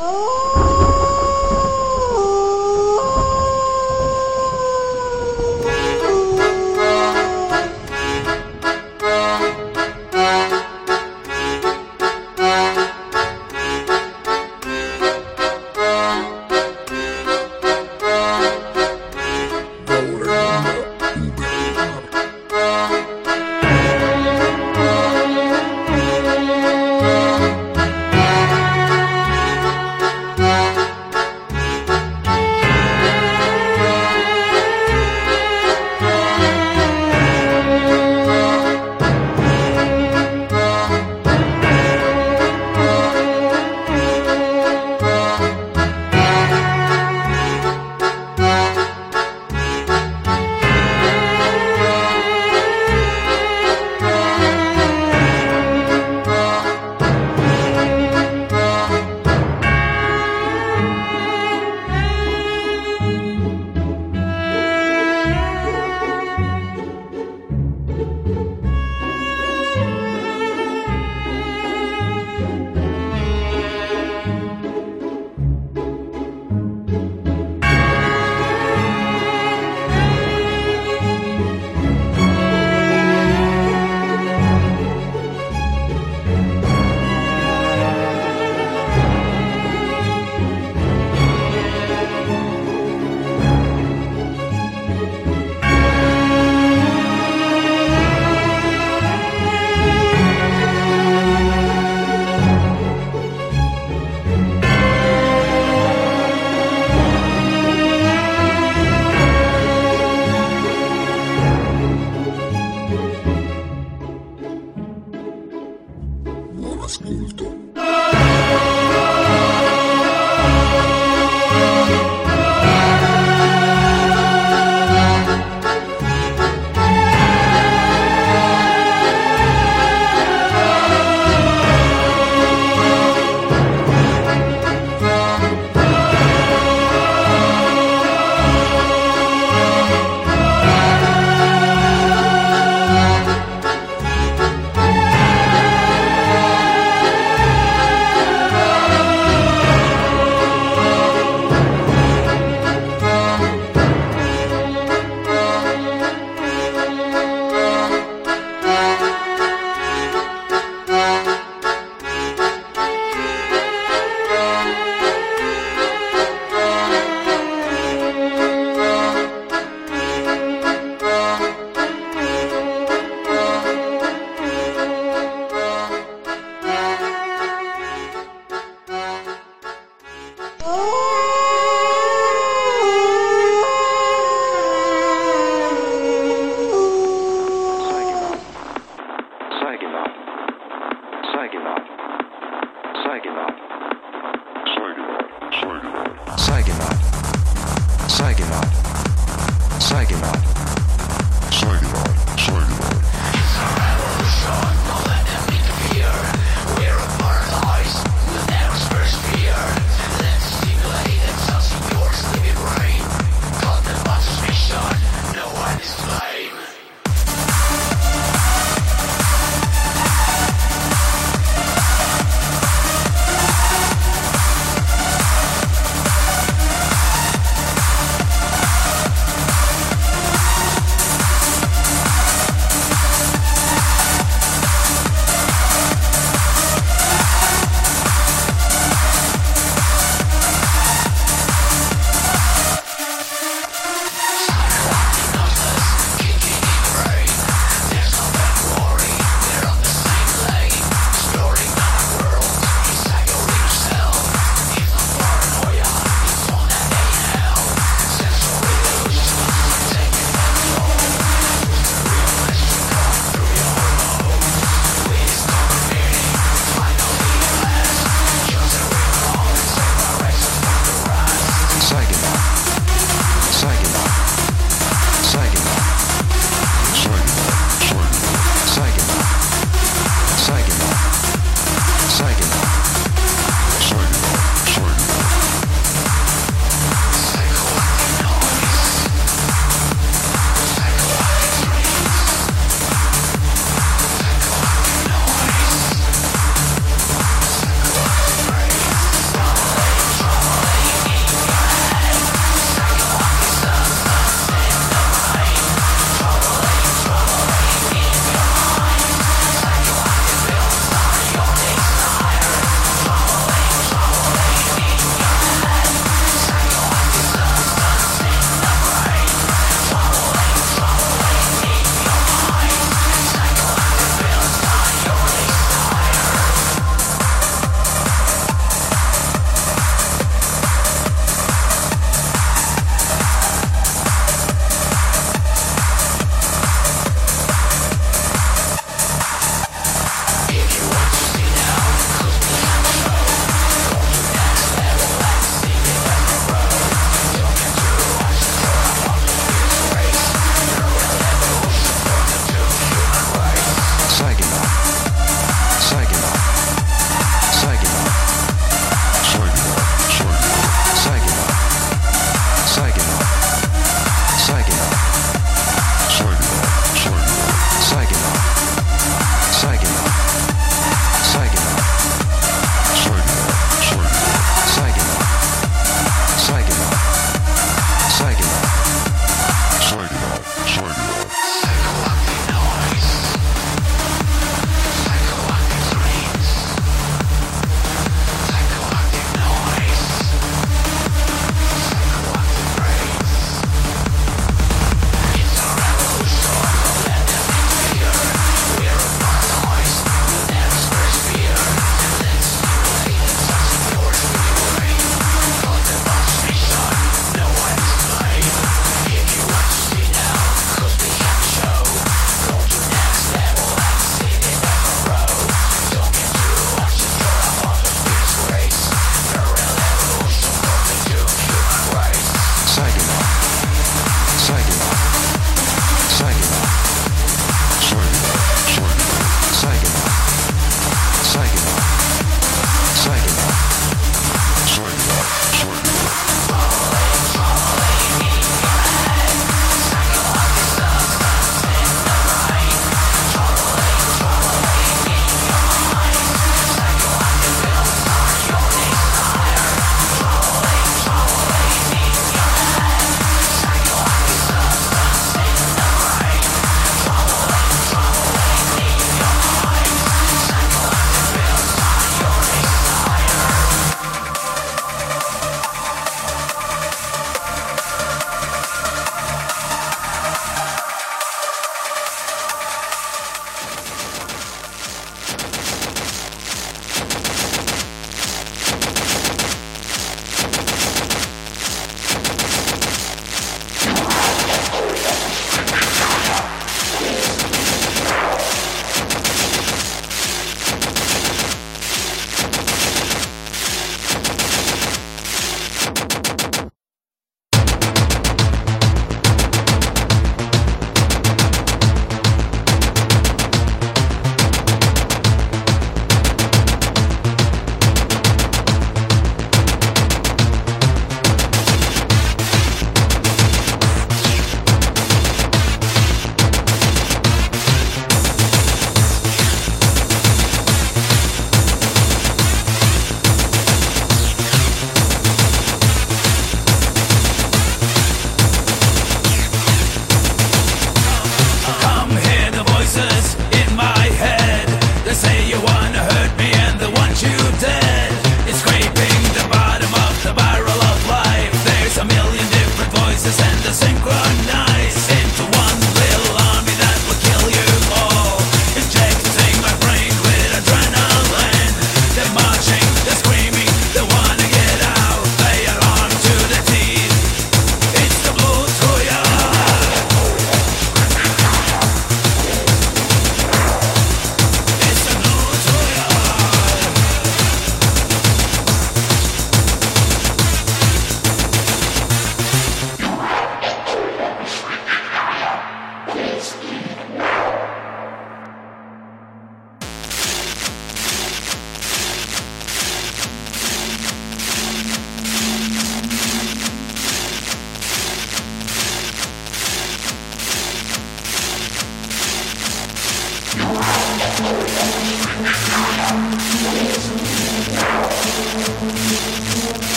Oh!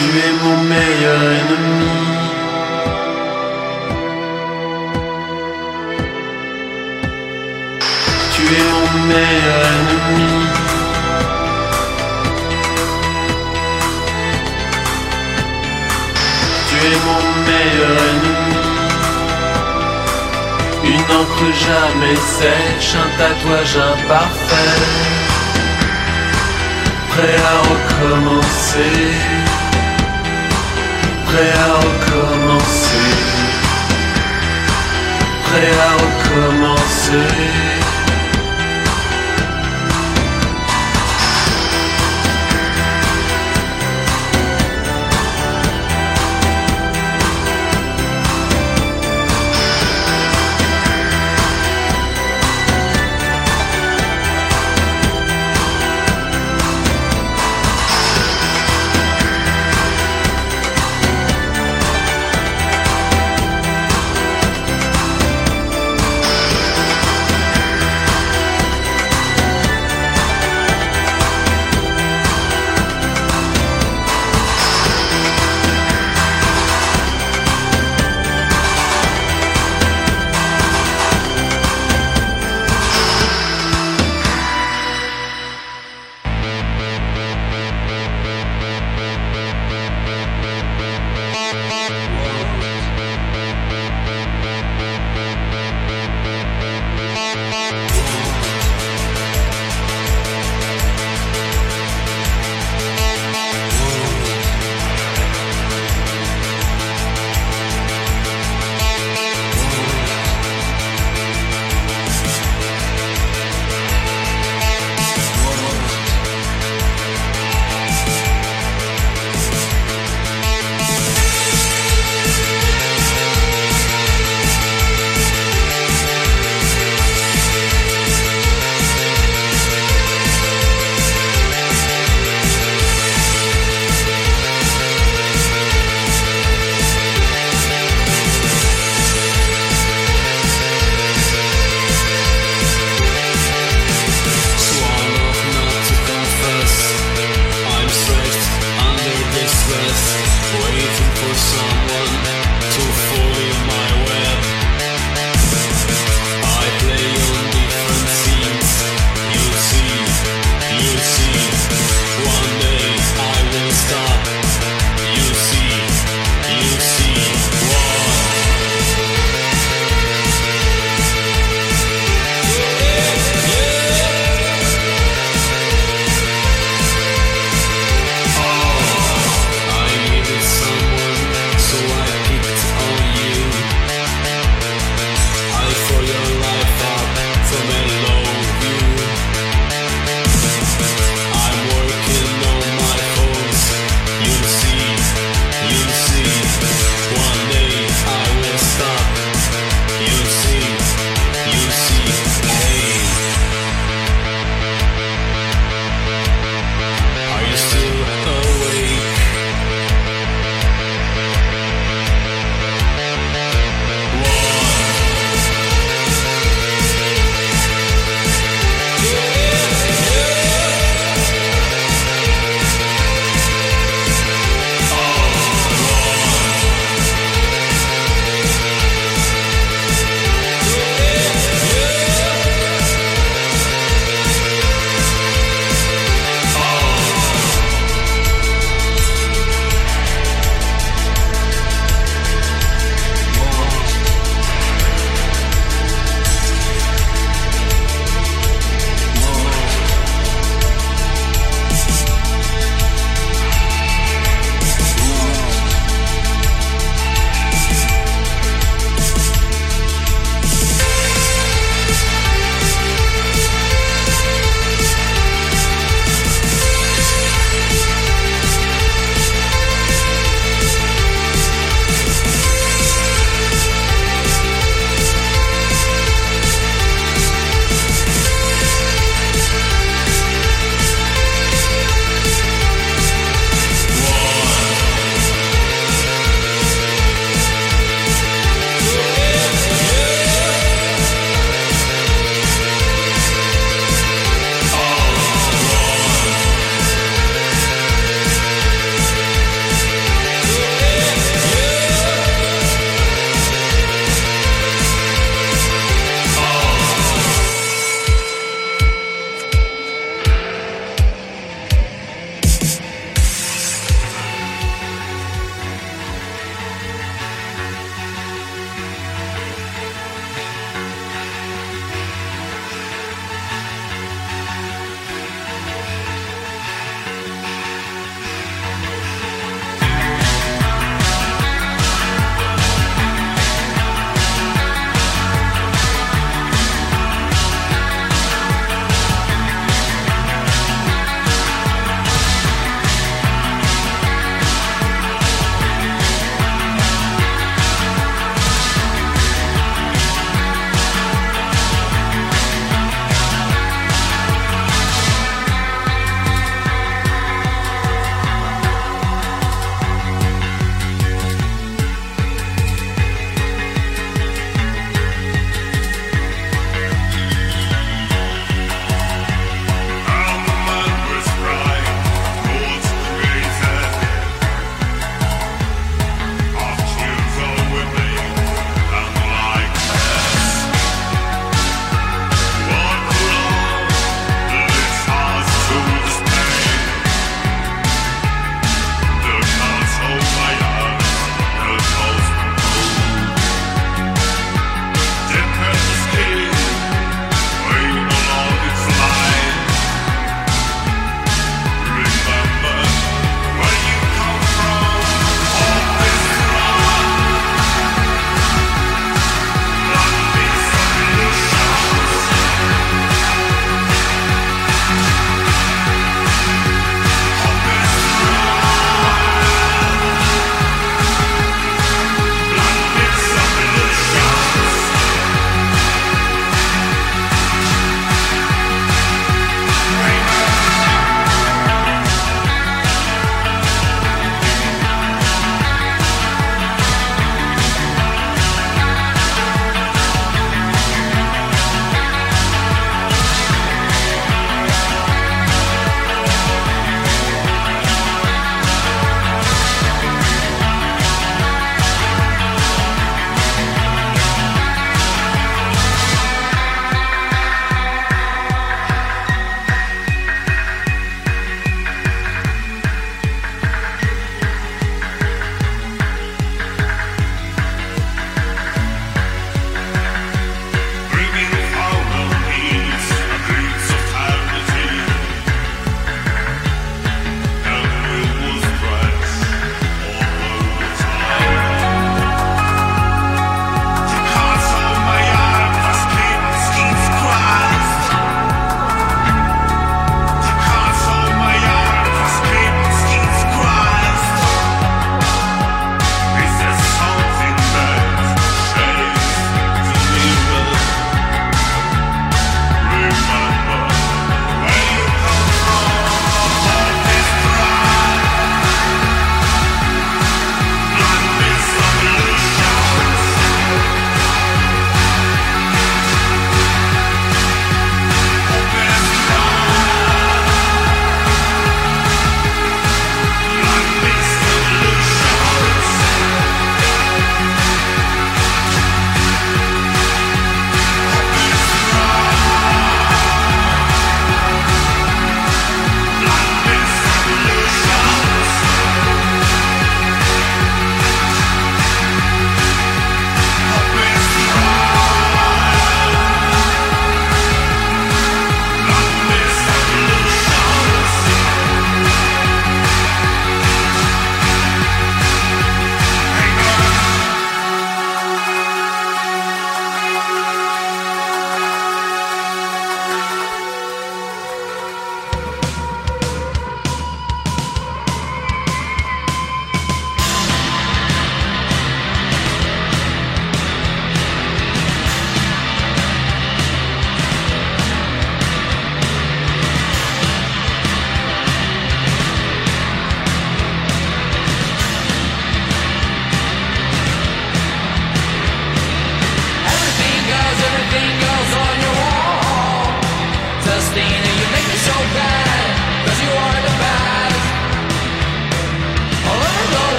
tu es mon meilleur ennemi. Tu es mon meilleur ennemi. Tu es mon meilleur ennemi. Une encre jamais sèche, un tatouage imparfait. Prêt à recommencer prêt à recommencer, prêt à recommencer.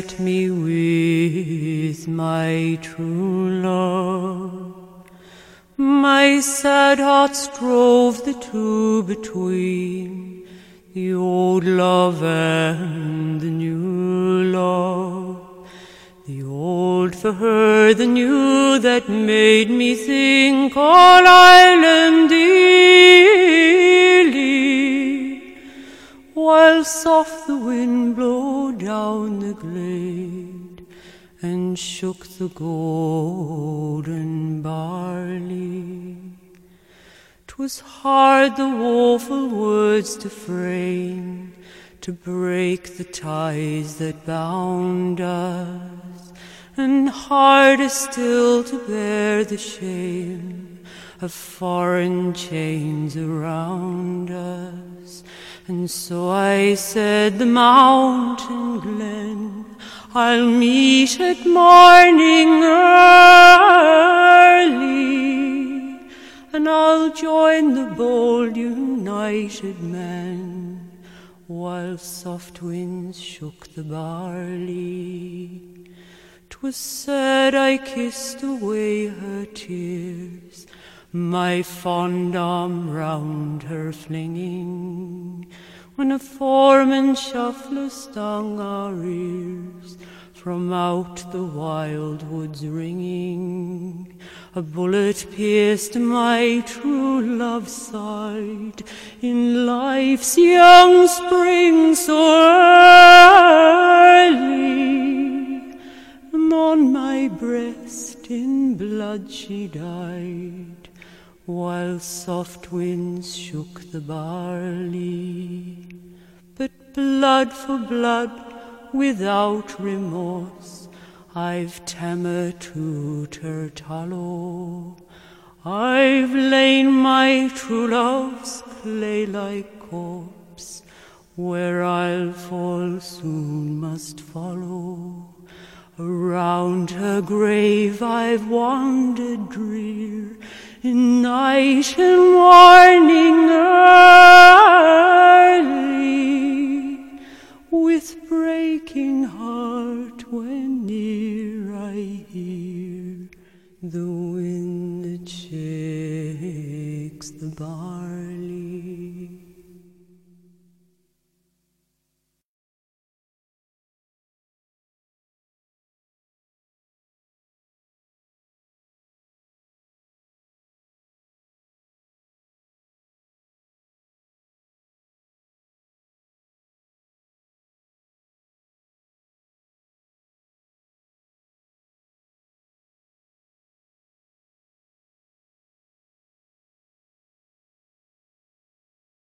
I sat me with my true love. My sad heart strove the two between the old love and the new love. The old for her, the new that made me think all Ireland dearly, while soft the wind blew down the glade and shook the golden barley. 'Twas hard the woeful words to frame, to break the ties that bound us and harder still to bear the shame of foreign chains around us. And so I said, The mountain glen I'll meet at morning early, and I'll join the bold united men while soft winds shook the barley. 'Twas said I kissed away her tears, my fond arm round her flinging, when a foreman shuffler stung our ears from out the wild woods ringing. A bullet pierced my true love's side in life's young spring so early and on my breast in blood she died, while soft winds shook the barley. But blood for blood, without remorse, I've tamer to Oulart Hollow. I've lain my true love's clay-like corpse, where I'll fall soon must follow. Around her grave I've wandered drear in night and morning early, with breaking heart when near I hear the wind that shakes the barley.